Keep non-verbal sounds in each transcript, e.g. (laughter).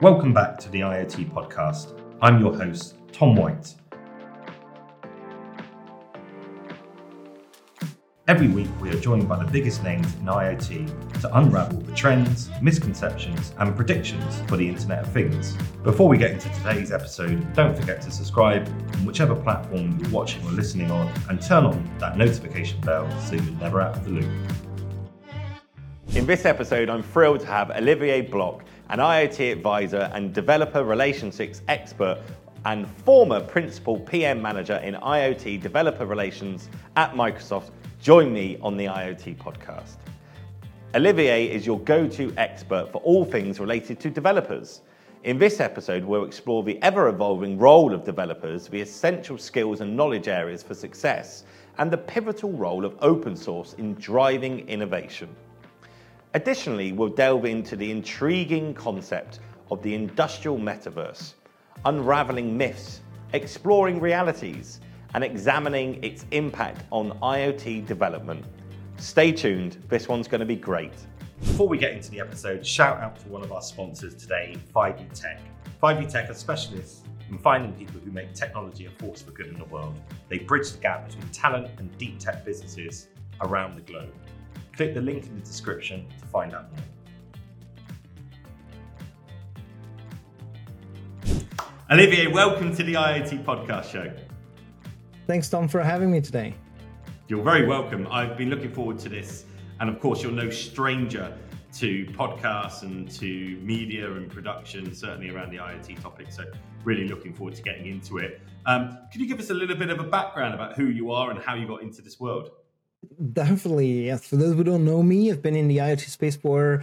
Welcome back to the IoT podcast. I'm your host, Tom White. Every week, we are joined by the biggest names in IoT to unravel the trends, misconceptions, and predictions for the Internet of Things. Before we get into today's episode, don't forget to subscribe on whichever platform you're watching or listening on and turn on that notification bell so you're never out of the loop. In this episode, I'm thrilled to have Olivier Bloch an IoT advisor and developer relationships expert and former principal PM manager in IoT developer relations at Microsoft, join me on the IoT podcast. Olivier is your go to expert for all things related to developers. In this episode, we'll explore the ever evolving role of developers, the essential skills and knowledge areas for success, and the pivotal role of open source in driving innovation. Additionally, we'll delve into the intriguing concept of the industrial metaverse, unraveling myths, exploring realities, and examining its impact on IoT development. Stay tuned, this one's going to be great. Before we get into the episode, shout out to one of our sponsors today, 5V Tech. 5V Tech are specialists in finding people who make technology a force for good in the world. They bridge the gap between talent and deep tech businesses around the globe. Click the link in the description to find out more. Olivier, welcome to the IoT podcast show. Thanks, Tom, for having me today. You're very welcome. I've been looking forward to this. And of course, you're no stranger to podcasts and to media and production, certainly around the IoT topic. So, really looking forward to getting into it. Um, could you give us a little bit of a background about who you are and how you got into this world? Definitely, yes. For those who don't know me, I've been in the IoT space for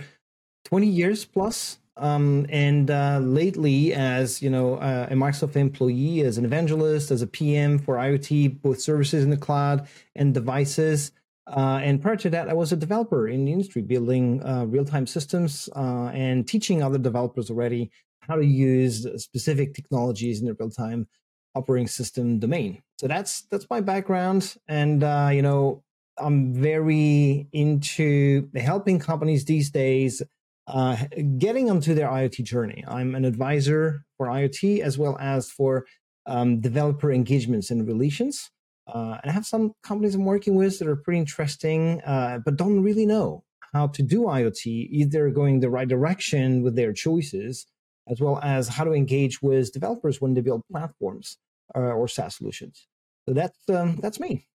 20 years plus. Um, and uh, lately, as you know, uh, a Microsoft employee, as an evangelist, as a PM for IoT, both services in the cloud and devices. Uh, and prior to that, I was a developer in the industry, building uh, real-time systems uh, and teaching other developers already how to use specific technologies in the real-time operating system domain. So that's that's my background, and uh, you know, I'm very into helping companies these days uh, getting onto their IoT journey. I'm an advisor for IoT as well as for um, developer engagements and relations. Uh, and I have some companies I'm working with that are pretty interesting, uh, but don't really know how to do IoT, either going the right direction with their choices, as well as how to engage with developers when they build platforms uh, or SaaS solutions. So that's um, that's me.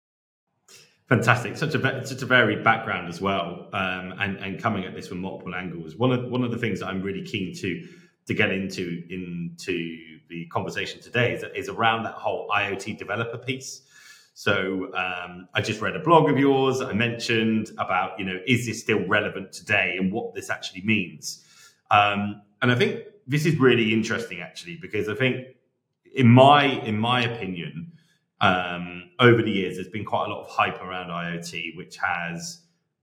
Fantastic, such a such a varied background as well, um, and and coming at this from multiple angles. One of one of the things that I'm really keen to to get into into the conversation today is, is around that whole IoT developer piece. So um, I just read a blog of yours. I mentioned about you know is this still relevant today and what this actually means. Um, and I think this is really interesting actually because I think in my in my opinion um, over the years, there's been quite a lot of hype around IoT, which has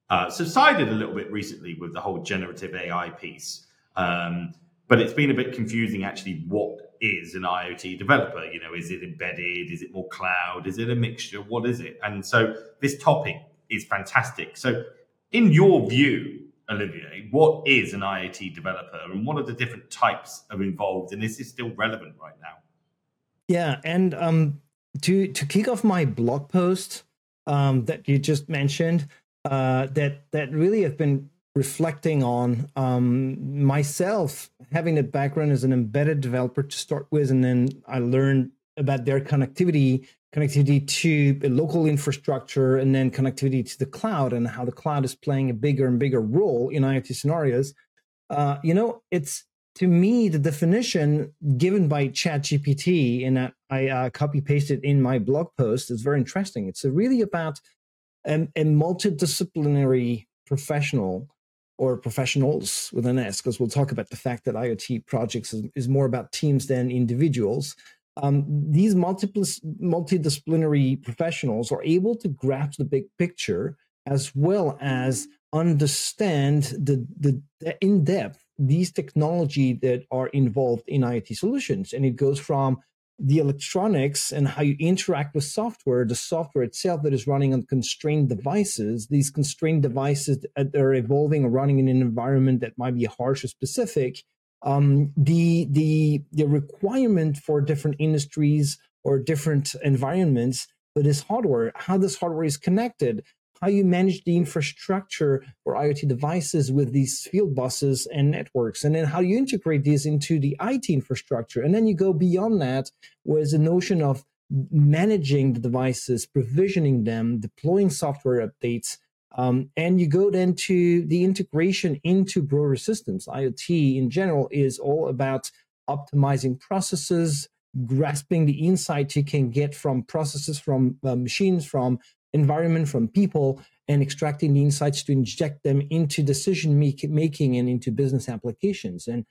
uh, subsided a little bit recently with the whole generative AI piece. Um, but it's been a bit confusing actually what is an IoT developer? You know, is it embedded? Is it more cloud? Is it a mixture? What is it? And so this topic is fantastic. So, in your view, Olivier, what is an IoT developer and what are the different types of involved? And is this still relevant right now? Yeah, and um, to to kick off my blog post um, that you just mentioned, uh, that that really have been reflecting on um, myself having a background as an embedded developer to start with, and then I learned about their connectivity connectivity to local infrastructure and then connectivity to the cloud and how the cloud is playing a bigger and bigger role in IoT scenarios. Uh, you know, it's to me, the definition given by ChatGPT, in I, I uh, copy pasted in my blog post, It's very interesting. It's really about a, multidisciplinary professional or professionals with an S, because we'll talk about the fact that IoT projects is, is more about teams than individuals. Um, these multidisciplinary professionals are able to grasp the big picture as well as understand the, the, the in depth these technology that are involved in IoT solutions. And it goes from the electronics and how you interact with software, the software itself that is running on constrained devices, these constrained devices that are evolving or running in an environment that might be harsh or specific, um, the the the requirement for different industries or different environments for this hardware, how this hardware is connected, how you manage the infrastructure for IoT devices with these field buses and networks, and then how you integrate these into the IT infrastructure. And then you go beyond that with the notion of managing the devices, provisioning them, deploying software updates, um, and you go then to the integration into broader systems. IoT in general is all about optimizing processes, grasping the insight you can get from processes, from uh, machines, from environment, from people, and extracting the insights to inject them into decision making and into business applications. And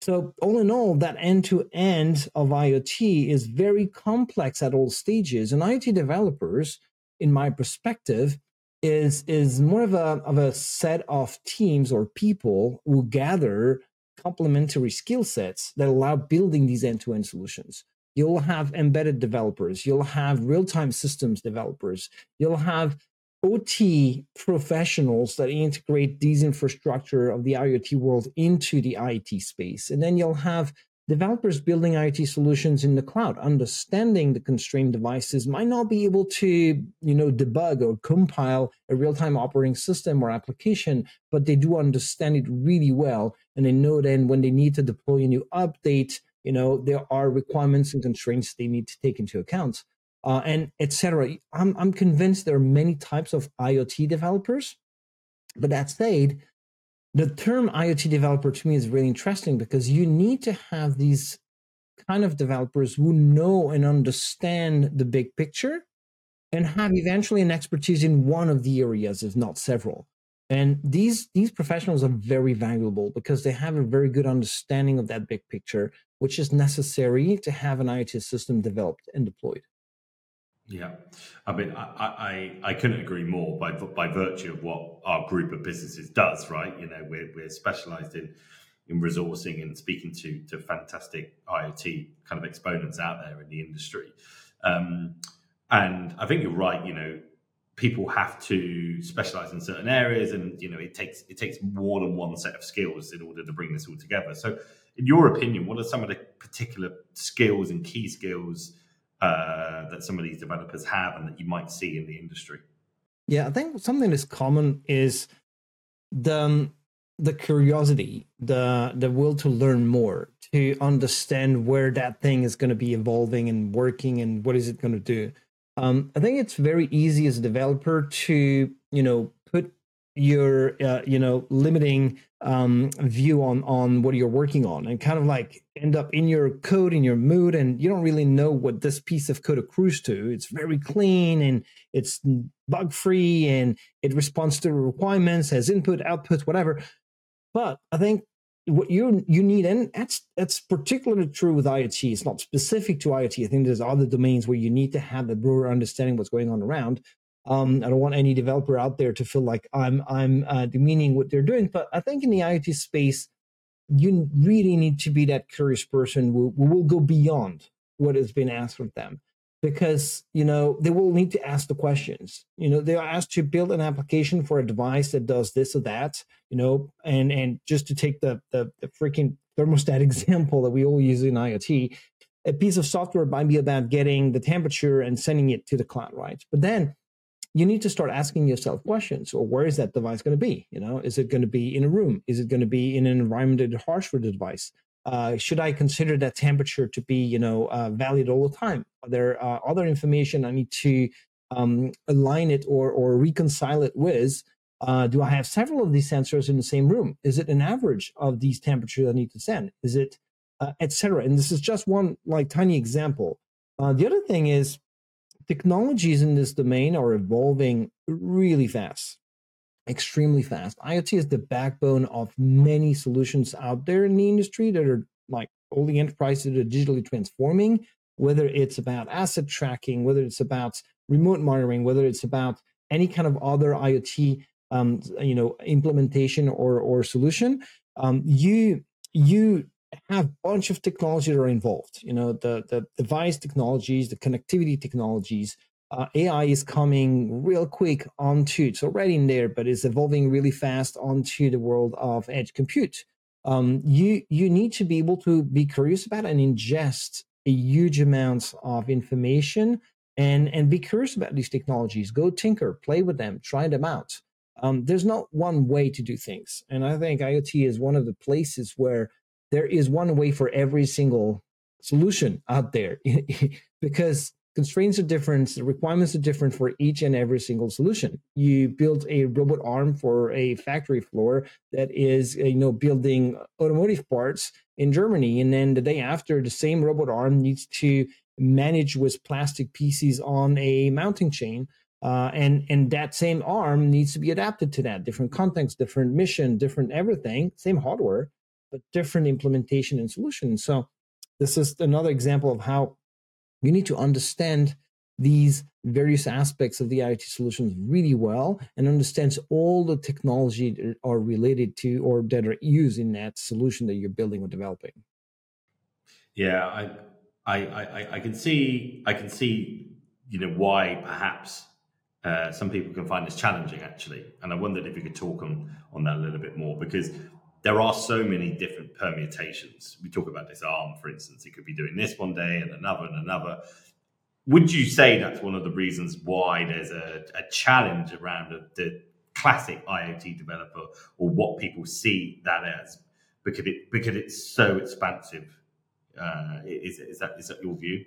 so, all in all, that end to end of IoT is very complex at all stages. And IoT developers, in my perspective, is is more of a of a set of teams or people who gather complementary skill sets that allow building these end-to-end solutions you'll have embedded developers you'll have real-time systems developers you'll have ot professionals that integrate these infrastructure of the iot world into the it space and then you'll have developers building IoT solutions in the cloud, understanding the constrained devices, might not be able to, you know, debug or compile a real-time operating system or application, but they do understand it really well. And they know then when they need to deploy a new update, you know, there are requirements and constraints they need to take into account. Uh, and etc. I'm, I'm convinced there are many types of IoT developers. But that said, the term IoT developer to me is really interesting because you need to have these kind of developers who know and understand the big picture and have eventually an expertise in one of the areas, if not several. And these these professionals are very valuable because they have a very good understanding of that big picture, which is necessary to have an IoT system developed and deployed. Yeah, I mean, I, I, I couldn't agree more by by virtue of what our group of businesses does. Right, you know, we're we're specialised in in resourcing and speaking to to fantastic IoT kind of exponents out there in the industry. Um, and I think you're right. You know, people have to specialize in certain areas, and you know, it takes it takes more than one set of skills in order to bring this all together. So, in your opinion, what are some of the particular skills and key skills? uh, that some of these developers have and that you might see in the industry? Yeah, I think something that's common is the um, the curiosity, the the will to learn more, to understand where that thing is going to be evolving and working, and what is it going to do. Um, I think it's very easy as a developer to you know put your uh, you know limiting um, view on on what you're working on and kind of like end up in your code in your mood and you don't really know what this piece of code accrues to. It's very clean and it's bug free and it responds to requirements has input output whatever. But i think what you you need and that's that's particularly true with iot it's not specific to iot i think there's other domains where you need to have a broader understanding what's going on around. Um, I don't want any developer out there to feel like I'm I'm uh, demeaning what they're doing, but I think in the IoT space, you really need to be that curious person who, who will go beyond what has been asked of them, because you know they will need to ask the questions. You know, they are asked to build an application for a device that does this or that. You know, and and just to take the the, the freaking thermostat (laughs) example that we all use in IoT, a piece of software might be about getting the temperature and sending it to the cloud, right? But then you need to start asking yourself questions or where is that device going to be you know is it going to be in a room is it going to be in an environment that is harsh for the device uh, should i consider that temperature to be you know uh, valid all the time? Are there uh, other information i need to um, align it or or reconcile it with? Uh, do i have several of these sensors in the same room? Is it an average of these temperatures i need to send? Is it uh, etc and this is just one like tiny example. The other thing is technologies in this domain are evolving really fast, extremely fast. IoT is the backbone of many solutions out there in the industry that are like all the enterprises that are digitally transforming, whether it's about asset tracking, whether it's about remote monitoring, whether it's about any kind of other IoT um, you know implementation or or solution. Um, you you have a bunch of technology that are involved. You know, the the device technologies, the connectivity technologies. Uh, AI is coming real quick onto it's already in there, but it's evolving really fast onto the world of edge compute. um, you you need to be able to be curious about and ingest a huge amount of information and and be curious about these technologies. Go tinker play with them try them out. Um, there's not one way to do things. And i think iot is one of the places where there is one way for every single solution out there. (laughs) Because constraints are different the requirements are different for each and every single solution you build a robot arm for a factory floor that is you know building automotive parts in germany and then the day after the same robot arm needs to manage with plastic pieces on a mounting chain. Uh, and and that same arm needs to be adapted to that different context, different mission, different everything, same hardware, but different implementation and solution. So this is another example of how you need to understand these various aspects of the IoT solutions really well and understands all the technology that are related to or that are used in that solution that you're building or developing. Yeah, I I, I, I can see I can see you know why perhaps uh, some people can find this challenging actually, and I wondered if you could talk on on that a little bit more because there are so many different permutations. We talk about this arm, for instance, it could be doing this one day and another and another. Would you say that's one of the reasons why there's a, a challenge around the, classic IoT developer or what people see that as because it because it's so expansive uh, is, is that is that your view?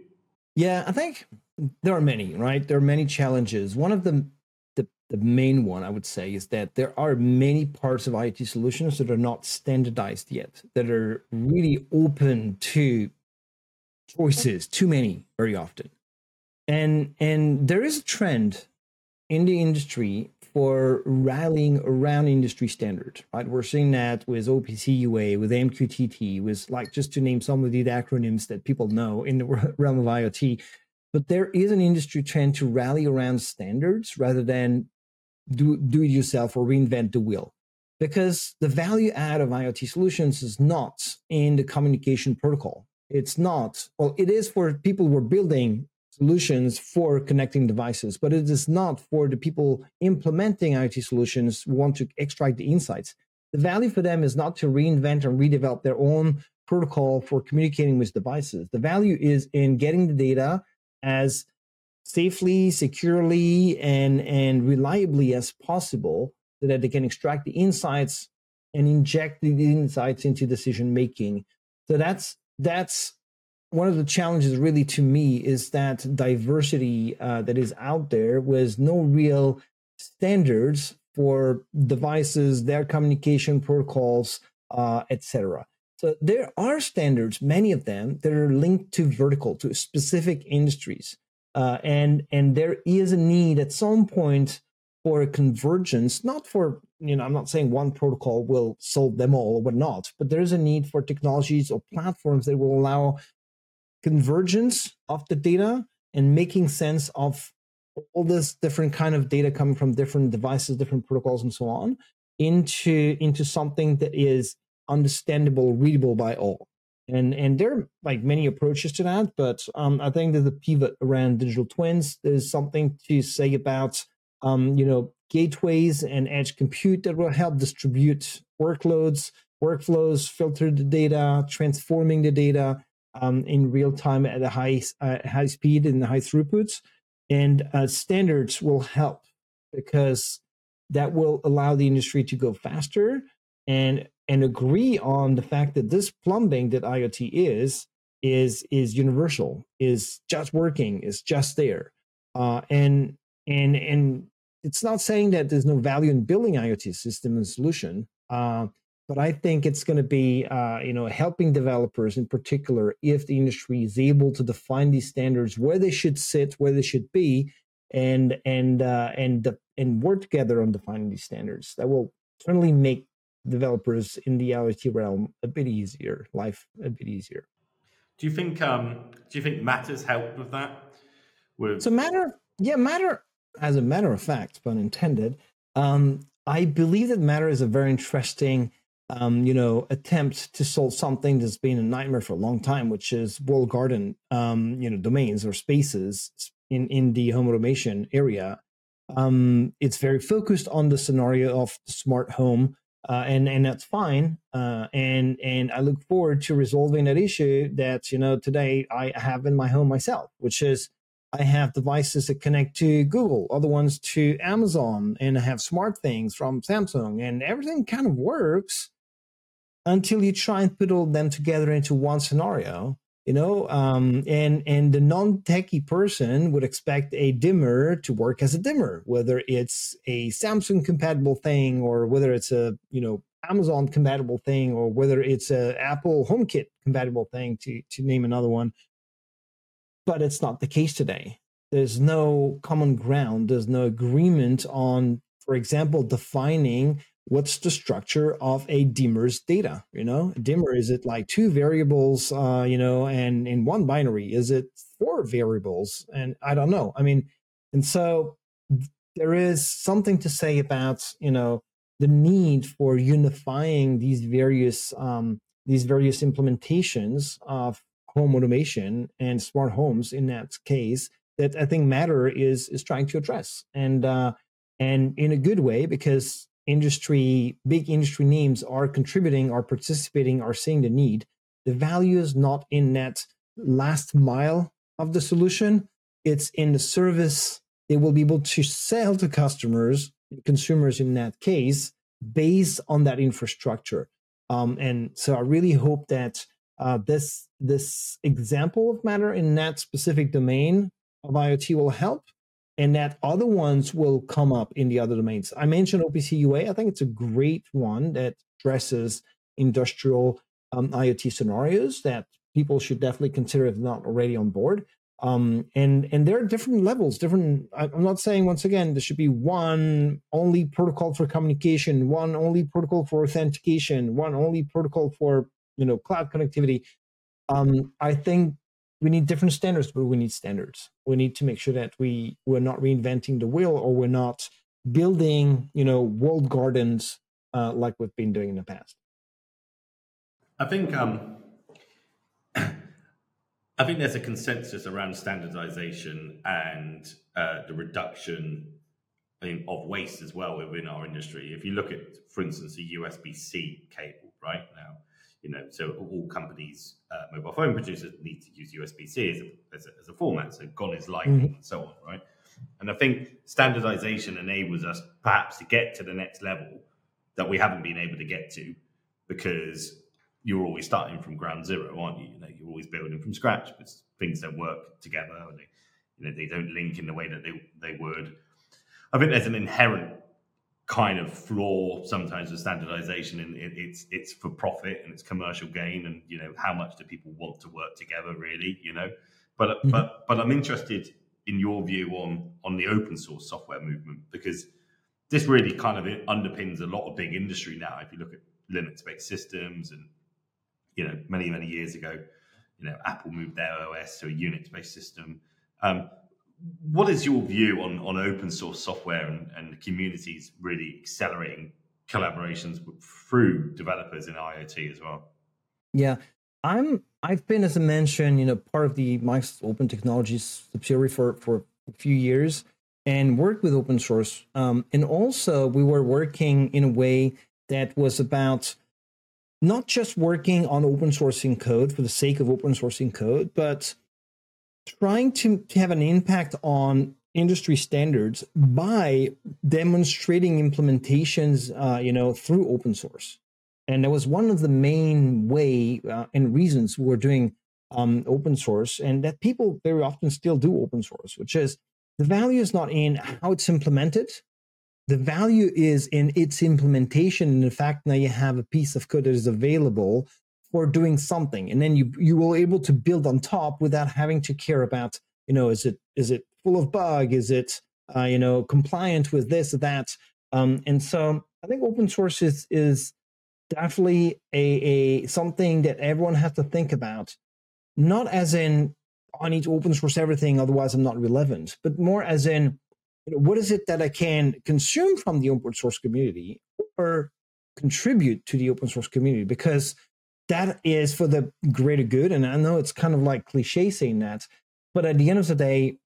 Yeah, I think there are many. Right, there are many challenges. One of them, the main one I would say, is that there are many parts of IoT solutions that are not standardized yet, that are really open to choices. Too many, very often, and and there is a trend in the industry for rallying around industry standards, right? We're seeing that with OPC UA, with MQTT, with like just to name some of the acronyms that people know in the (laughs) realm of IoT. But there is an industry trend to rally around standards rather than do, do it yourself or reinvent the wheel. Because the value add of IoT solutions is not in the communication protocol. It's not, well, it is for people who are building solutions for connecting devices, but it is not for the people implementing IoT solutions who want to extract the insights. The value for them is not to reinvent and redevelop their own protocol for communicating with devices. The value is in getting the data as safely, securely, and, and reliably as possible so that they can extract the insights and inject the insights into decision making. So that's that's one of the challenges really to me is that diversity uh, that is out there with no real standards for devices their communication protocols uh, etc so there are standards many of them that are linked to vertical to specific industries uh, and and there is a need at some point for a convergence not for you know i'm not saying one protocol will solve them all or whatnot but there's a need for technologies or platforms that will allow convergence of the data and making sense of all this different kind of data coming from different devices different protocols and so on into into something that is understandable readable by all and and there are like many approaches to that but um, i think that the pivot around digital twins there's something to say about um, you know gateways and edge compute that will help distribute workloads workflows filter the data transforming the data um, in real time at a high uh, high speed and high throughputs. And uh, standards will help because that will allow the industry to go faster and and agree on the fact that this plumbing that IoT is is is universal, is just working, is just there, uh, and and and it's not saying that there's no value in building IoT system and solution. Uh, but I think it's going to be, uh, you know, helping developers in particular if the industry is able to define these standards where they should sit, where they should be, and and uh, and and work together on defining these standards. That will certainly make developers in the IoT realm a bit easier, life a bit easier. Do you think? Um, do you think matters help with that? With so matter, yeah, matter. As a matter of fact, pun intended. Um, I believe that matter is a very interesting um, you know, attempt to solve something that's been a nightmare for a long time, which is walled garden, um, you know, domains or spaces in in the home automation area. Um, it's very focused on the scenario of smart home, uh, and and that's fine. Uh, and and I look forward to resolving that issue that you know today I have in my home myself, which is I have devices that connect to Google, other ones to Amazon, and I have smart things from Samsung, and everything kind of works until you try and put all them together into one scenario you know um, and and the non-techie person would expect a dimmer to work as a dimmer whether it's a samsung compatible thing or whether it's a you know amazon compatible thing or whether it's a apple homekit compatible thing to to name another one. But it's not the case today. There's no common ground. There's no agreement on for example defining what's the structure of a dimmer's data you know? Dimmer is it like two variables uh you know and in one binary is it four variables? And i don't know. I mean and so there is something to say about you know the need for unifying these various um these various implementations of home automation and smart homes in that case that i think matter is is trying to address. And uh and in a good way because industry, big industry names are contributing, are participating, are seeing the need. The value is not in that last mile of the solution. It's in the service they will be able to sell to customers, consumers in that case, based on that infrastructure. Um, and so I really hope that uh, this this example of matter in that specific domain of IoT will help and that other ones will come up in the other domains. I mentioned OPC UA. I think it's a great one that addresses industrial um, IoT scenarios that people should definitely consider if not already on board. Um, and and there are different levels. Different. I'm not saying once again there should be one only protocol for communication, one only protocol for authentication, one only protocol for you know cloud connectivity. Um, I think we need different standards, but we need standards. We need to make sure that we we're not reinventing the wheel or we're not building, you know, walled gardens uh, like we've been doing in the past. I think um, (clears throat) I think there's a consensus around standardization and uh, the reduction of waste as well within our industry. If you look at, for instance, a USB C cable right now, you know, so all companies, uh, mobile phone producers need to use USB-C as a, as a, as a format. So gone is lightning mm-hmm. and so on, right? And I think standardization enables us perhaps to get to the next level that we haven't been able to get to because you're always starting from ground zero, aren't you? You know, you're always building from scratch, but things don't work together, and they, you know, they don't link in the way that they they would. I think there's an inherent kind of flaw sometimes with standardization and it, it's it's for profit and it's commercial gain and you know how much do people want to work together really you know? But mm-hmm. but but i'm interested in your view on on the open source software movement because this really kind of underpins a lot of big industry now. If you look at linux based systems and you know many many years ago you know apple moved their os to a unix based system. Um, what is your view on, on open source software and, and the communities really accelerating collaborations through developers in IoT as well? Yeah, I'm I've been, as I mentioned, you know, part of the Microsoft Open Technologies subsidiary for for a few years and worked with open source. Um, and also, we were working in a way that was about not just working on open sourcing code for the sake of open sourcing code, but trying to, to have an impact on industry standards by demonstrating implementations, uh, you know, through open source. And that was one of the main way uh, and reasons we're doing um, open source, and that people very often still do open source, which is the value is not in how it's implemented. The value is in its implementation. And the fact, now you have a piece of code that is available for doing something. And then you you will able to build on top without having to care about you know is it is it full of bug? Is it uh, you know compliant with this or that? Um, and so i think open source is is definitely a, a something that everyone has to think about. Not as in i need to open source everything otherwise i'm not relevant but more as in you know, what is it that i can consume from the open source community or contribute to the open source community? Because that is for the greater good. And I know it's kind of like cliche saying that, but at the end of the day,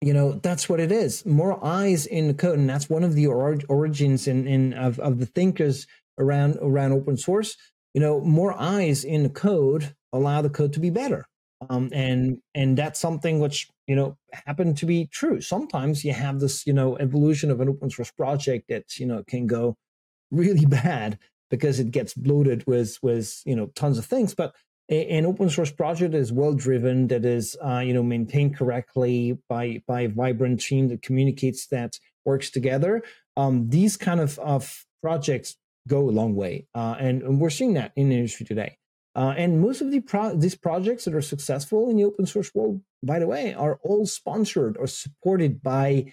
you know that's what it is. More eyes in the code, and that's one of the or- origins in, in of, of the thinkers around around open source. You know, more eyes in the code allow the code to be better. Um, and and that's something which you know happened to be true. Sometimes you have this you know evolution of an open source project that you know can go really (laughs) bad because it gets bloated with with you know tons of things. But an open source project is well driven, that is uh, you know maintained correctly by by a vibrant team that communicates that works together. Um, these kind of of projects go a long way, uh, and, and, we're seeing that in the industry today. Uh, and most of the pro- these projects that are successful in the open source world, by the way, are all sponsored or supported by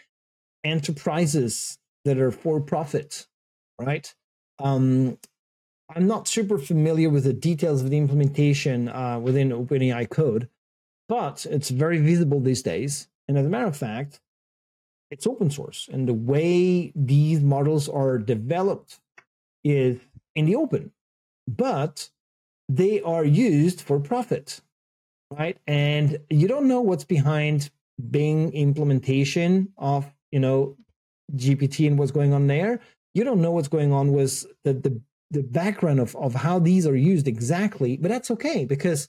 enterprises that are for profit, right? Um, I'm not super familiar with the details of the implementation uh, within OpenAI code, but it's very visible these days. And as a matter of fact, it's open source. And the way these models are developed is in the open, but they are used for profit, right? And you don't know what's behind Bing implementation of, you know, GPT and what's going on there. You don't know what's going on with the, the the background of, of how these are used exactly, but that's okay because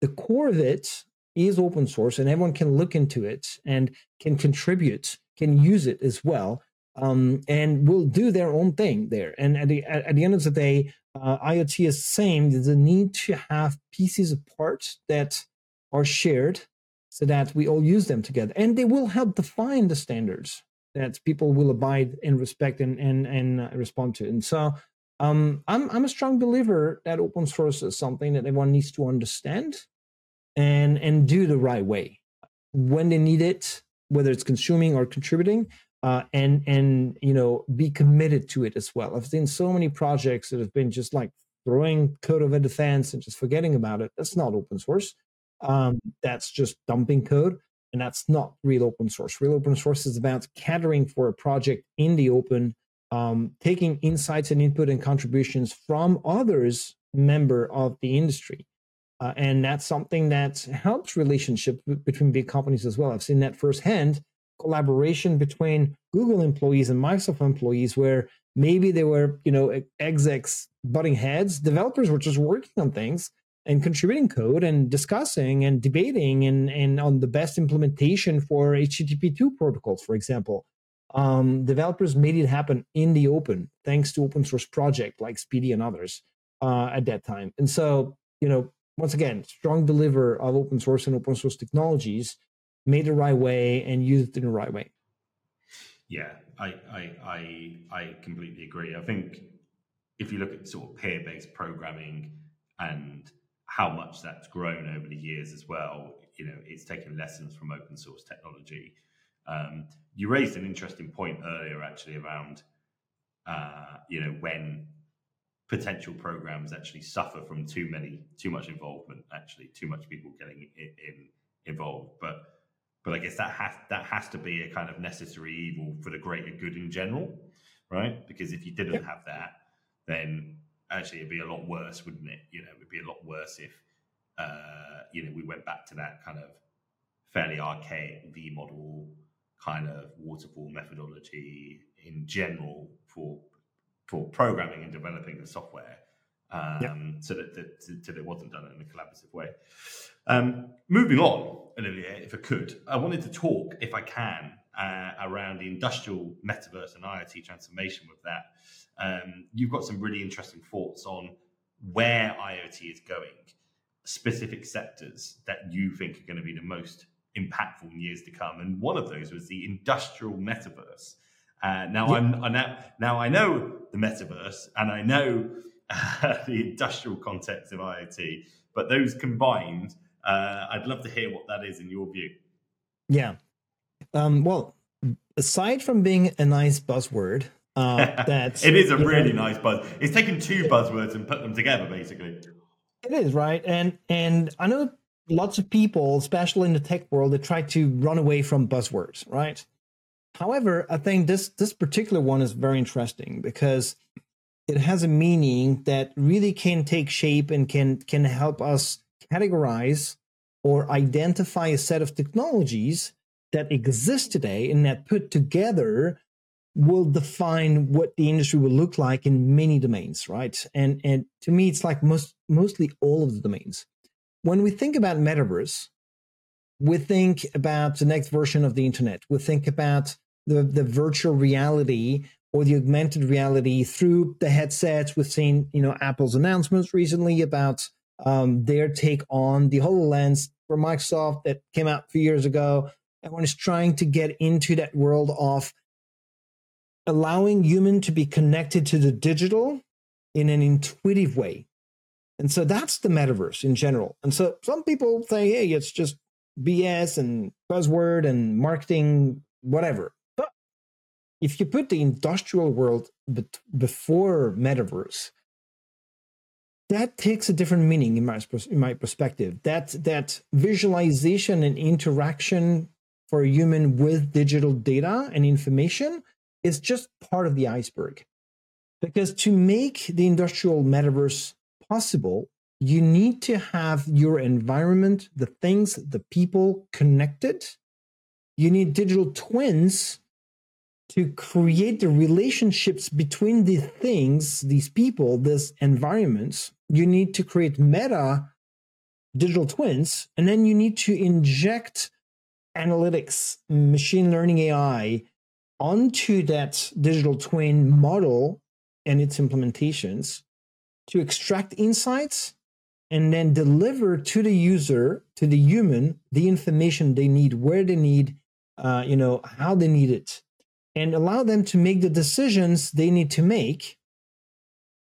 the core of it is open source and everyone can look into it and can contribute, can use it as well, um, and will do their own thing there. And at the, at, the end of the day, uh, IoT is the same. There's a need to have pieces of parts that are shared so that we all use them together. And they will help define the standards that people will abide and respect and, and, and uh, respond to. And so um, I'm I'm a strong believer that open source is something that everyone needs to understand and and do the right way when they need it, whether it's consuming or contributing, uh, and and you know be committed to it as well. I've seen so many projects that have been just like throwing code over the fence and just forgetting about it. That's not open source. Um, that's just dumping code, and that's not real open source. Real open source is about catering for a project in the open um, taking insights and input and contributions from others member of the industry. Uh, and that's something that helps relationship between big companies as well. I've seen that firsthand. Collaboration between google employees and microsoft employees where maybe they were you know execs butting heads. Developers were just working on things and contributing code and discussing and debating and, and on the best implementation for http2 protocols for example um, developers made it happen in the open thanks to open source project like SPDY and others uh, at that time. And so, you know, once again, strong deliver of open source and open source technologies made the right way and used in the right way. Yeah, I I I, I completely agree. I think if you look at sort of peer-based programming and how much that's grown over the years as well, you know, it's taken lessons from open source technology um, you raised an interesting point earlier, actually, around uh, you know when potential programs actually suffer from too many, too much involvement. Actually, too much people getting in, in, involved. But but I guess that has that has to be a kind of necessary evil for the greater good in general, right? Because if you didn't yep. have that, then actually it'd be a lot worse, wouldn't it? You know, it'd be a lot worse if uh, you know we went back to that kind of fairly archaic V model kind of waterfall methodology in general for for programming and developing the software um, yep. so that, that, that it wasn't done in a collaborative way. Um, moving on, Olivier, if I could, I wanted to talk, if I can, uh, around the industrial metaverse and IoT transformation with that. Um, you've got some really interesting thoughts on where IoT is going, specific sectors that you think are going to be the most impactful in years to come. And one of those was the industrial metaverse. Uh, now yeah. I'm I now, now I know the metaverse and I know uh, (laughs) the industrial context of IoT, but those combined, uh, I'd love to hear what that is in your view. Yeah. Um, well, aside from being a nice buzzword, uh, that (laughs) it is a really know, nice buzz. It's taken two buzzwords and put them together, basically. It is right, and and I know lots of people, especially in the tech world, that try to run away from buzzwords, right? However, I think this this particular one is very interesting because it has a meaning that really can take shape and can can help us categorize or identify a set of technologies that exist today and that put together will define what the industry will look like in many domains, right? And and to me, it's like most mostly all of the domains. When we think about metaverse, we think about the next version of the internet. We think about the, the virtual reality or the augmented reality through the headsets. We've seen, you know, Apple's announcements recently about um, their take on the HoloLens from Microsoft that came out a few years ago. Everyone is trying to get into that world of allowing human to be connected to the digital in an intuitive way. And so that's the metaverse in general. And so some people say, hey, it's just BS and buzzword and marketing, whatever. But if you put the industrial world before metaverse, that takes a different meaning in my, in my perspective. That, that visualization and interaction for a human with digital data and information is just part of the iceberg. Because to make the industrial metaverse possible, you need to have your environment, the things, the people connected. You need digital twins to create the relationships between the things, these people, these environments. You need to create meta digital twins, and then you need to inject analytics, machine learning AI onto that digital twin model and its implementations to extract insights and then deliver to the user, to the human, the information they need, where they need, uh, you know, how they need it, and allow them to make the decisions they need to make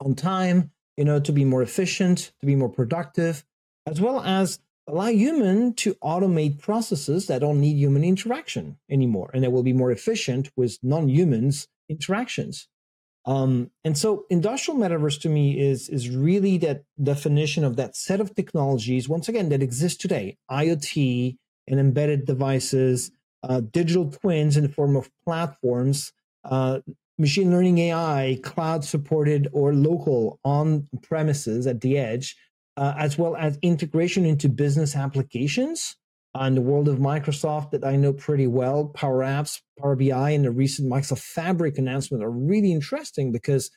on time, you know, to be more efficient, to be more productive, as well as allow human to automate processes that don't need human interaction anymore and that will be more efficient with non-humans interactions. Um, and so industrial metaverse to me is is really that definition of that set of technologies once again that exist today iot and embedded devices uh, digital twins in the form of platforms uh, machine learning ai cloud supported or local on premises at the edge uh, as well as integration into business applications in the world of Microsoft that I know pretty well. Power Apps, Power BI, and the recent Microsoft Fabric announcement are really interesting because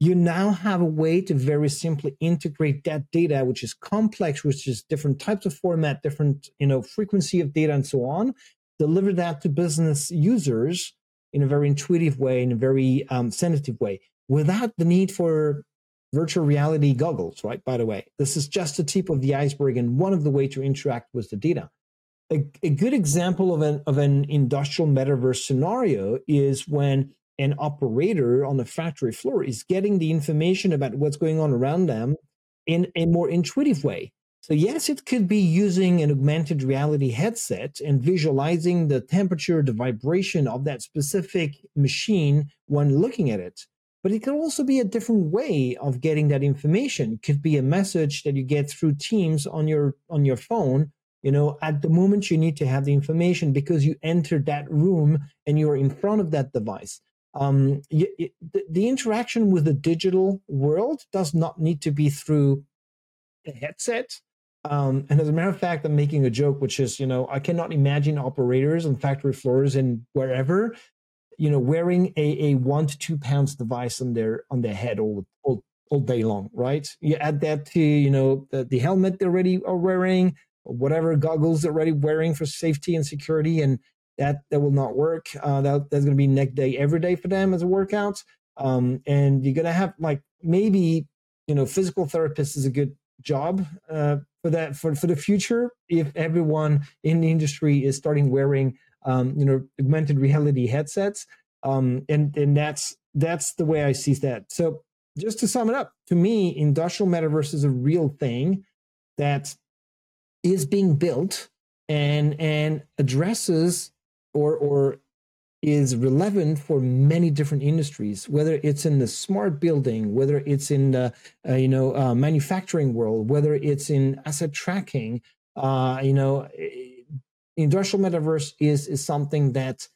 you now have a way to very simply integrate that data, which is complex, which is different types of format, different you know frequency of data, and so on. Deliver that to business users in a very intuitive way, in a very um, sensitive way, without the need for virtual reality goggles, right? By the way, this is just the tip of the iceberg and one of the way to interact with the data. A, a good example of an, of an industrial metaverse scenario is when an operator on the factory floor is getting the information about what's going on around them in a more intuitive way. So, yes, it could be using an augmented reality headset and visualizing the temperature, the vibration of that specific machine when looking at it but it could also be a different way of getting that information. It could be a message that you get through teams on your on your phone you know at the moment you need to have the information because you entered that room and you're in front of that device. Um, you, the, the interaction with the digital world does not need to be through a headset. Um, and as a matter of fact, I'm making a joke, which is, you know, I cannot imagine operators on factory floors and wherever you know, wearing a, a one to two pounds device on their on their head all all, all day long, right? You add that to you know the, the helmet they already are wearing, whatever goggles they're already wearing for safety and security, and that that will not work. Uh, that that's going to be neck day every day for them as a workout. Um, and you're going to have like maybe you know physical therapist is a good job uh, for that for for the future if everyone in the industry is starting wearing um, you know, augmented reality headsets. Um, and and that's that's the way I see that. So just to sum it up, to me, industrial metaverse is a real thing that is being built and and addresses or or is relevant for many different industries whether it's in the smart building whether it's in the uh, you know uh, manufacturing world whether it's in asset tracking uh, you know industrial metaverse is is something that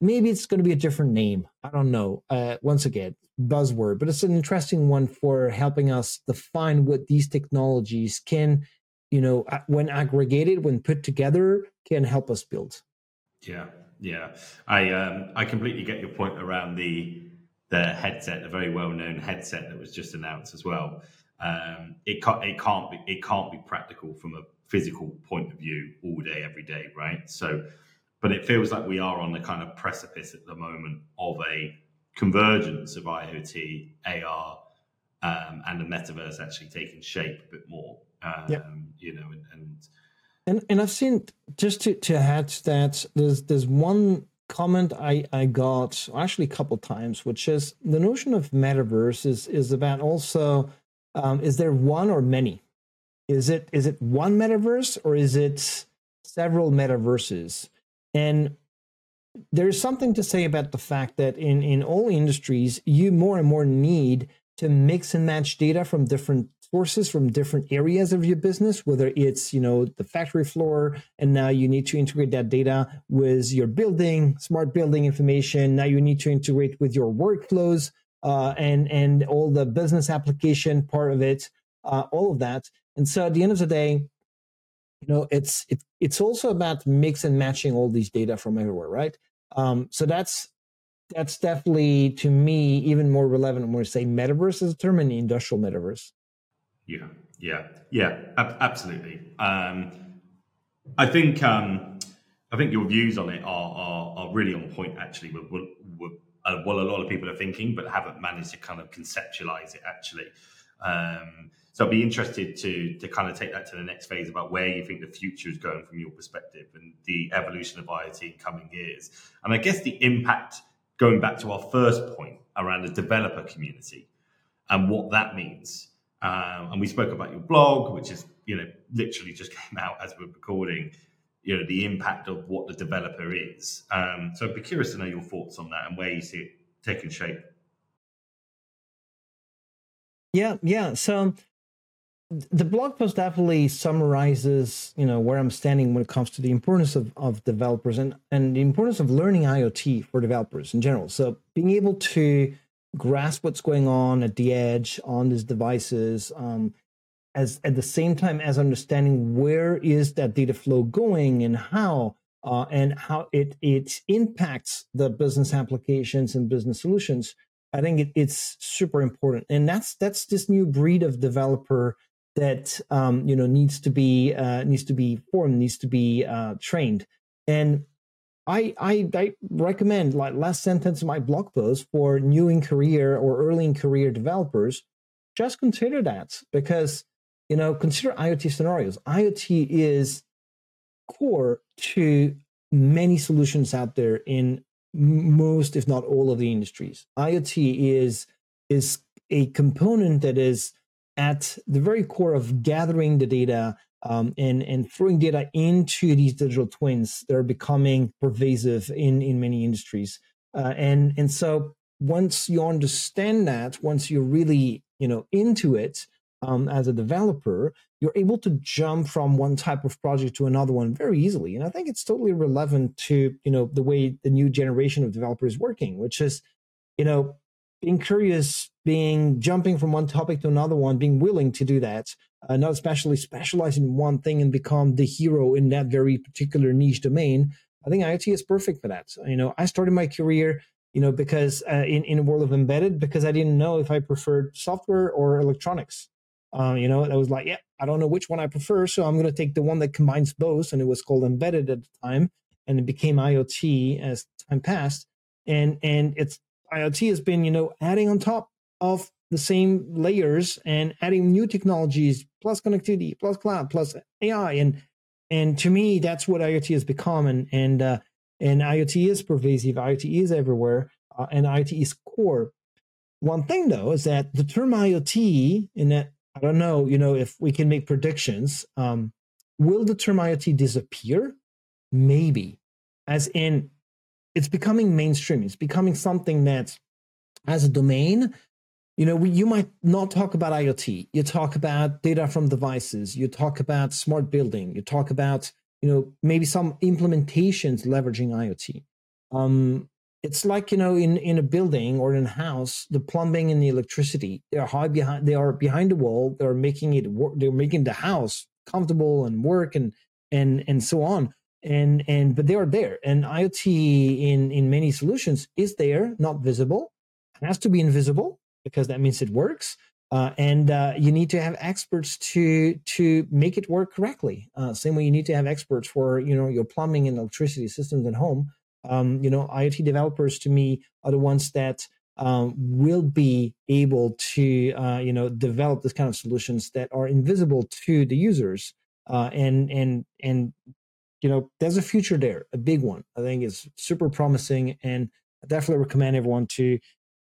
maybe it's going to be a different name. I don't know. Uh, once again, buzzword, but it's an interesting one for helping us define what these technologies can, you know, when aggregated, when put together, can help us build. Yeah, yeah. I um, I completely get your point around the the headset, the very well known headset that was just announced as well. Um, it can't it can't be it can't be practical from a physical point of view all day every day, right? So, but it feels like we are on the kind of precipice at the moment of a convergence of IoT, AR, um, and the metaverse actually taking shape a bit more. Um, yep. You know, and, and and and I've seen just to to add to that, there's there's one comment I I got actually a couple times, which is the notion of metaverse is is about also um, is there one or many? Is it is it one metaverse or is it several metaverses? And there's something to say about the fact that in in all industries, you more and more need to mix and match data from different sources from different areas of your business whether it's you know the factory floor and now you need to integrate that data with your building smart building information now you need to integrate with your workflows uh, and and all the business application part of it uh, all of that and so at the end of the day you know it's it, it's also about mix and matching all these data from everywhere right um, so that's that's definitely to me even more relevant when we say metaverse as a term in the industrial metaverse yeah, yeah, yeah, ab- absolutely. Um, I think um, I think your views on it are are, are really on point. Actually, with, with, with uh, what a lot of people are thinking, but haven't managed to kind of conceptualize it. Actually, um, so I'd be interested to to kind of take that to the next phase about where you think the future is going from your perspective and the evolution of IoT in coming years. And I guess the impact, going back to our first point around the developer community and what that means um, and we spoke about your blog, which is, you know, literally just (laughs) came out as we're recording, you know, the impact of what the developer is. Um, so I'd be curious to know your thoughts on that and where you see it taking shape. Yeah, yeah. So the blog post definitely summarizes, you know, where I'm standing when it comes to the importance of, of developers and, and the importance of learning IoT for developers in general. So being able to grasp what's going on at the edge on these devices um, as at the same time as understanding where is that data flow going and how uh, and how it it impacts the business applications and business solutions i think it, it's super important and that's that's this new breed of developer that um, you know needs to be uh, needs to be formed needs to be uh, trained and I, I, I recommend like last sentence in my blog post for new in career or early in career developers. Just consider that because you know consider IoT scenarios. IoT is core to many solutions out there in most, if not all, of the industries. IoT is is a component that is at the very core of gathering the data um, and and throwing data into these digital twins that are becoming pervasive in in many industries. Uh, and and so once you understand that, once you're really you know into it um, as a developer, you're able to jump from one type of project to another one very easily. And I think it's totally relevant to you know the way the new generation of developers working, which is you know being curious, being jumping from one topic to another one, being willing to do that, uh, not especially specialize in one thing and become the hero in that very particular niche domain. I think IoT is perfect for that. You know, I started my career, you know, because uh, in in a world of embedded, because I didn't know if I preferred software or electronics. Uh, you know, I was like, yeah, I don't know which one I prefer, so I'm going to take the one that combines both, and it was called embedded at the time, and it became IoT as time passed. And and it's IoT has been, you know, adding on top of the same layers and adding new technologies plus connectivity plus cloud plus ai and and to me that's what iot has become. And and uh, and iot is pervasive. Iot is everywhere uh, and iot is core. One thing though is that the term iot in that i don't know you know if we can make predictions um, will the term iot disappear? Maybe. As in it's becoming mainstream it's becoming something that, as a domain you know, we, you might not talk about IoT. You talk about data from devices. You talk about smart building. You talk about, you know, maybe some implementations leveraging IoT. Um, it's like you know, in in a building or in a house, the plumbing and the electricity they are high behind. They are behind the wall. They're making it work. They're making the house comfortable and work and and and so on. And and but they are there. And iot in in many solutions is there not visible it has to be invisible because that means it works. Uh, and uh, you need to have experts to to make it work correctly. Uh, same way you need to have experts for you know your plumbing and electricity systems at home. Um, you know iot developers to me are the ones that um, will be able to uh, you know develop this kind of solutions that are invisible to the users. Uh, and and and you know, there's a future there, a big one. I think is super promising, and I definitely recommend everyone to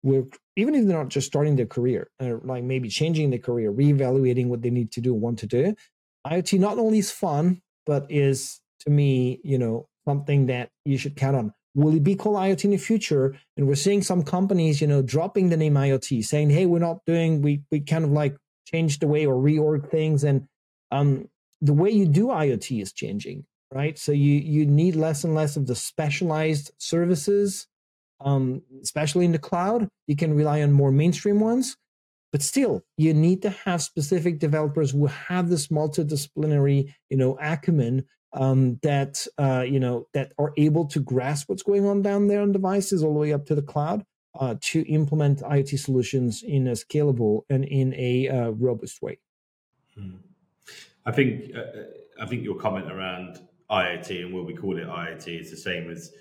work, even if they're not just starting their career, or like maybe changing their career, reevaluating what they need to do, want to do. IoT not only is fun, but is to me, you know, something that you should count on. Will it be called IoT in the future? And we're seeing some companies, you know, dropping the name IoT, saying, "Hey, we're not doing. We we kind of like changed the way or reorg things." And um, the way you do IoT is changing right? So you you need less and less of the specialized services, um, especially in the cloud. You can rely on more mainstream ones, but still, you need to have specific developers who have this multidisciplinary, you know, acumen um, that uh, you know that are able to grasp what's going on down there on devices all the way up to the cloud. Uh, to implement IoT solutions in a scalable and in a uh, robust way. Hmm. I think uh, I think your comment around IoT and will we call it IoT is the same as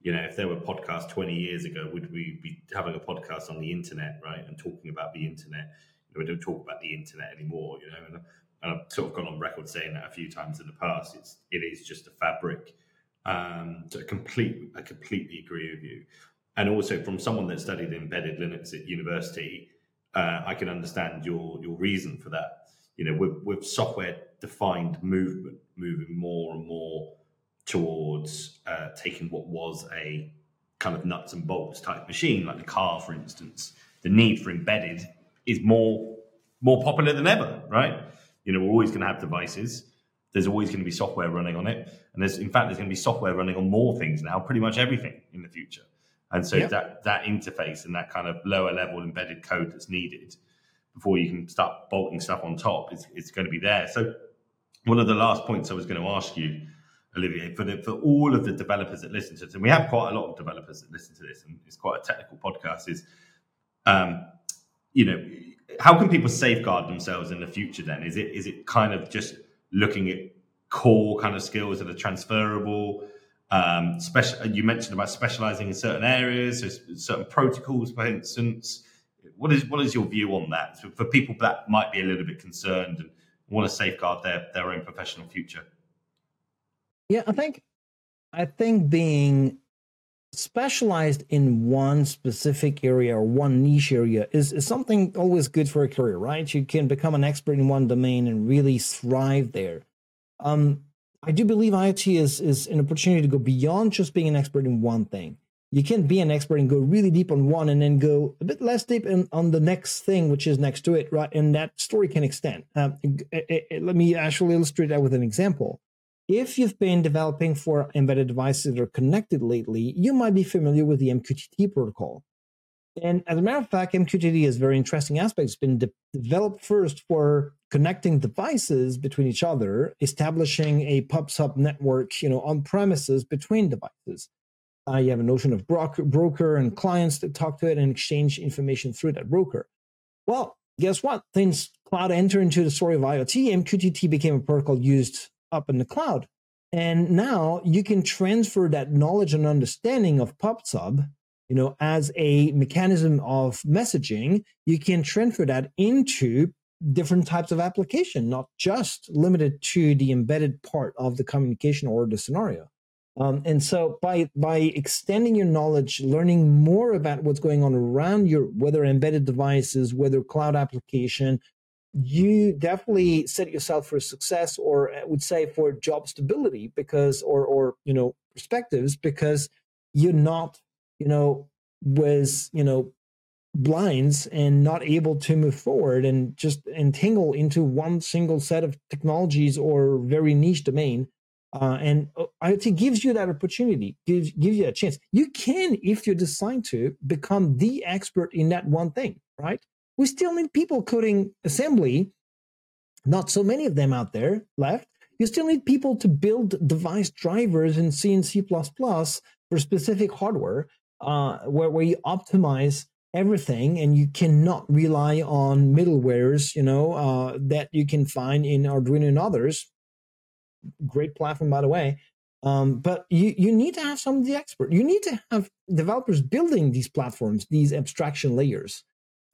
you know if there were podcasts 20 years ago would we be having a podcast on the internet right and talking about the internet? You know, we don't talk about the internet anymore you know and, and, I've sort of gone on record saying that a few times in the past it's it is just a fabric. Um, I complete I completely agree with you. And also from someone that studied embedded Linux at university uh, I can understand your your reason for that you know, with, with software defined movement moving more and more towards uh, taking what was a kind of nuts and bolts type machine, like the car, for instance, the need for embedded is more more popular than ever, right? You know, we're always going to have devices. There's always going to be software running on it, and there's in fact there's going to be software running on more things now, pretty much everything in the future. And so yep. that that interface and that kind of lower level embedded code that's needed before you can start bolting stuff on top, it's, it's going to be there. So one of the last points I was going to ask you, Olivier, for the, for all of the developers that listen to this, and we have quite a lot of developers that listen to this, and it's quite a technical podcast, is um, you know, how can people safeguard themselves in the future then? Is it is it kind of just looking at core kind of skills that are transferable? Um, special, you mentioned about specializing in certain areas, so certain protocols, for instance what is what is your view on that for people that might be a little bit concerned and want to safeguard their their own professional future? Yeah, I think I think being specialized in one specific area or one niche area is, is something always good for a career, right? You can become an expert in one domain and really thrive there. Um, I do believe IoT is is an opportunity to go beyond just being an expert in one thing you can't be an expert and go really deep on one and then go a bit less deep in, on the next thing which is next to it right? And that story can extend. It, it, it, let me actually illustrate that with an example. If you've been developing for embedded devices that are connected lately you might be familiar with the mqtt protocol. And as a matter of fact mqtt has very interesting aspects. It's been de- developed first for connecting devices between each other establishing a pub sub network you know on premises between devices uh, you have a notion of broker, broker and clients that talk to it and exchange information through that broker. Well, guess what? Things cloud enter into the story of IoT. MQTT became a protocol used up in the cloud. And now you can transfer that knowledge and understanding of PubSub, you know, as a mechanism of messaging. You can transfer that into different types of application, not just limited to the embedded part of the communication or the scenario. Um, and so by by extending your knowledge, learning more about what's going on around your whether embedded devices, whether cloud application, you definitely set yourself for success, or I would say for job stability, because or or you know perspectives, because you're not you know with you know blinds and not able to move forward and just entangle into one single set of technologies or very niche domain uh, and uh, IoT gives you that opportunity, gives gives you a chance. You can, if you decide to, become the expert in that one thing, right? We still need people coding assembly. Not so many of them out there left. You still need people to build device drivers in C and C++ for specific hardware, uh, where, where you optimize everything and you cannot rely on middlewares, you know, uh, that you can find in Arduino and others. Great platform, by the way. Um, but you, you need to have some of the expert. You need to have developers building these platforms, these abstraction layers.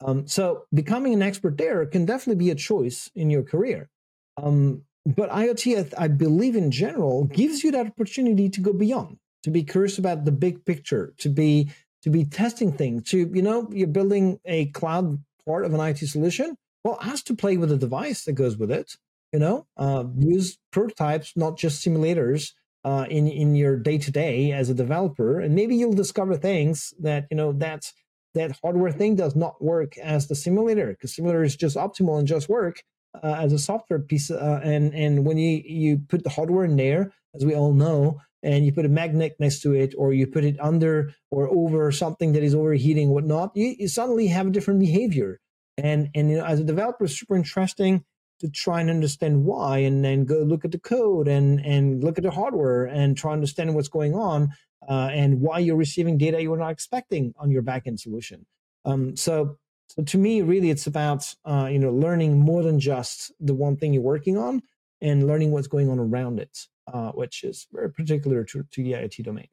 Um, so becoming an expert there can definitely be a choice in your career. Um, but IoT, I believe in general, gives you that opportunity to go beyond, to be curious about the big picture, to be to be testing things. To you know, you're building a cloud part of an IT solution. Well, ask to play with the device that goes with it. You know, uh, use prototypes, not just simulators, uh, in in your day to day as a developer, and maybe you'll discover things that you know that that hardware thing does not work as the simulator because simulator is just optimal and just work uh, as a software piece. Uh, and and when you you put the hardware in there, as we all know, and you put a magnet next to it, or you put it under or over something that is overheating, whatnot, you, you suddenly have a different behavior. And and you know, as a developer, it's super interesting to try and understand why, and then go look at the code and and look at the hardware and try and understand what's going on uh, and why you're receiving data you were not expecting on your backend solution. Um, so so to me, really, it's about uh, you know learning more than just the one thing you're working on and learning what's going on around it, uh, which is very particular to, to the IoT domain.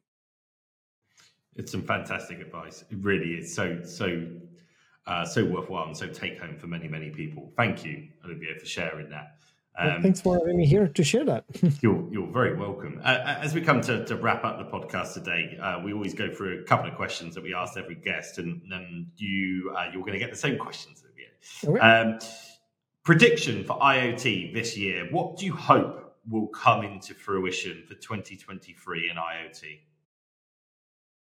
It's some fantastic advice. It really is so so uh, so worthwhile and so take home for many many people. Thank you, Olivier, for sharing that. Um, well, thanks for having me here to share that. (laughs) you're you're very welcome. Uh, uh, as we come to, to wrap up the podcast today, uh, we always go through a couple of questions that we ask every guest, and then you uh, you're going to get the same questions the end. Um, prediction for IoT this year: What do you hope will come into fruition for 2023 in IoT?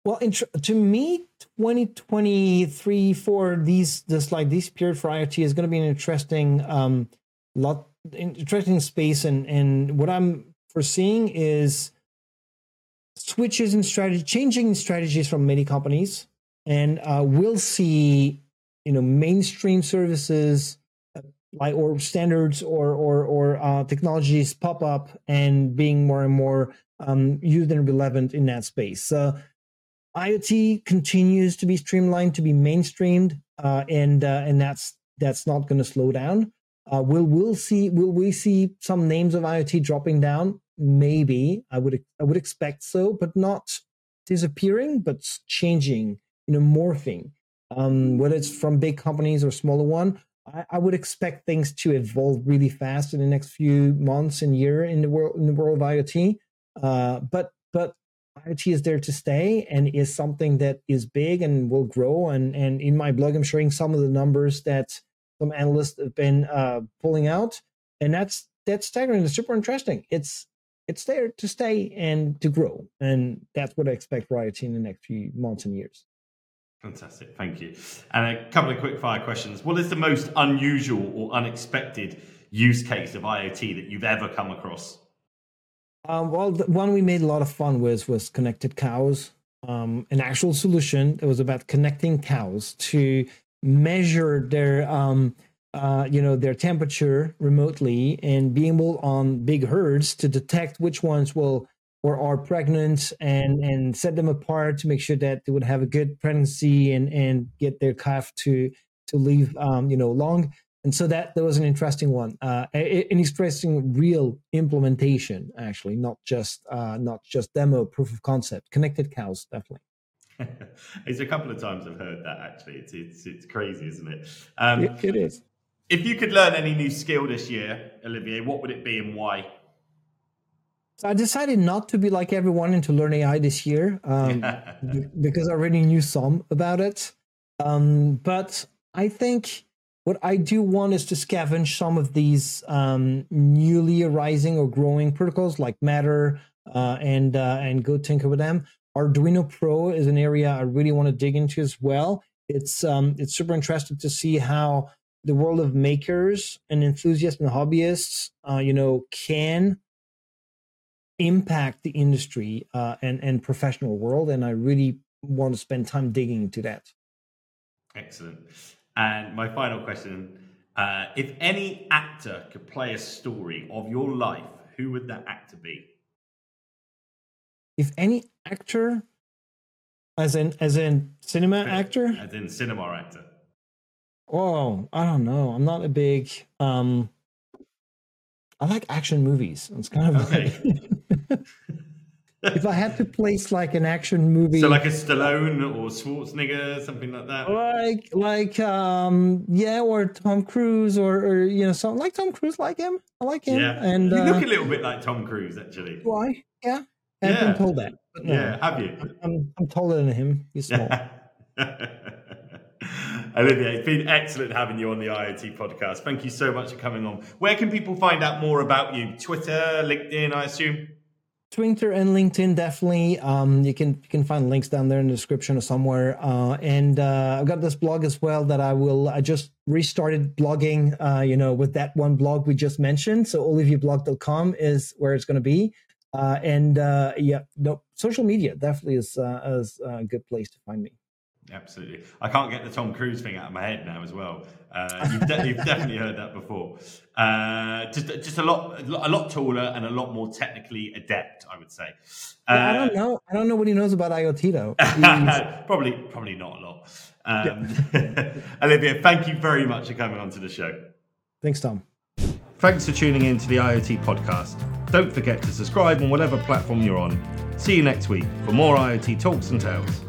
Well, tr- to me, 2023 for these this like this period for IoT is going to be an interesting um, lot interesting space and and what i'm foreseeing is switches in strategy changing strategies from many companies and uh, we'll see you know mainstream services uh, like or standards or or or uh, technologies pop up and being more and more um, used and relevant in that space. So iot continues to be streamlined to be mainstreamed uh, and uh, and that's that's not going to slow down uh, will we'll see will we see some names of IoT dropping down? Maybe I would I would expect so, but not disappearing, but changing, you know, morphing. Um, whether it's from big companies or smaller one, I, I, would expect things to evolve really fast in the next few months and year in the world in the world of IoT. Uh, but but IoT is there to stay and is something that is big and will grow. And and in my blog, I'm showing some of the numbers that some analysts have been uh, pulling out, and that's that's staggering. It's super interesting. It's it's there to stay and to grow, and that's what I expect for IoT in the next few months and years. Fantastic, thank you. And a couple of quick fire questions. What is the most unusual or unexpected use case of IoT that you've ever come across? Um, well, the one we made a lot of fun with was connected cows. Um, an actual solution that was about connecting cows to measure their um, uh, you know their temperature remotely and being able on big herds to detect which ones will or are pregnant and and set them apart to make sure that they would have a good pregnancy and and get their calf to to live um, you know long and so that that was an interesting one uh, an interesting real implementation actually not just uh, not just demo proof of concept connected cows definitely (laughs) it's a couple of times I've heard that actually. It's it's, it's crazy, isn't it? Um, it? It is. If you could learn any new skill this year, Olivier, what would it be and why? So I decided not to be like everyone and to learn AI this year um, (laughs) because I already knew some about it. Um, but I think what I do want is to scavenge some of these um, newly arising or growing protocols like Matter uh, and uh, and go tinker with them. Arduino Pro is an area I really want to dig into as well. It's um, it's super interesting to see how the world of makers and enthusiasts and hobbyists, uh, you know, can impact the industry uh, and and professional world. And I really want to spend time digging into that. Excellent. And my final question: uh, If any actor could play a story of your life, who would that actor be? If any actor, as in as in cinema actor, As in cinema actor. oh, I don't know. I'm not a big. um I like action movies. It's kind of Okay. like (laughs) if I had to place like an action movie, So like a Stallone or Schwarzenegger, something like that. like like um yeah, or Tom Cruise, or, or you know, something like Tom Cruise, like him. I like him, Yeah, and you uh, look a little bit like Tom Cruise, actually. why? Yeah, I've Yeah. been told that. No, Yeah, have you? I'm I'm taller than him. He's small. (laughs) Olivier, it's been excellent having you on the IoT podcast. Thank you so much for coming on. Where can people find out more about you? Twitter, LinkedIn, I assume. Twitter and LinkedIn definitely. Um, you can you can find links down there in the description or somewhere. Uh, and uh, I've got this blog as well that I will. I just restarted blogging. Uh, you know, with that one blog we just mentioned. So olivierblog.com is where it's going to be. Uh, and uh, yeah, no, social media definitely is uh, is a good place to find me. Absolutely. I can't get the Tom Cruise thing out of my head now as well. Uh, you've, de- you've definitely heard that before. Uh, just, just a lot, a lot taller and a lot more technically adept, I would say. Uh, Yeah, I don't know. I don't know what he knows about IoT though. (laughs) He's- probably, probably not a lot. Um, (laughs) Olivier, thank you very much for coming on to the show. Thanks, Tom. Thanks for tuning in to the IoT podcast. Don't forget to subscribe on whatever platform you're on. See you next week for more IoT talks and tales.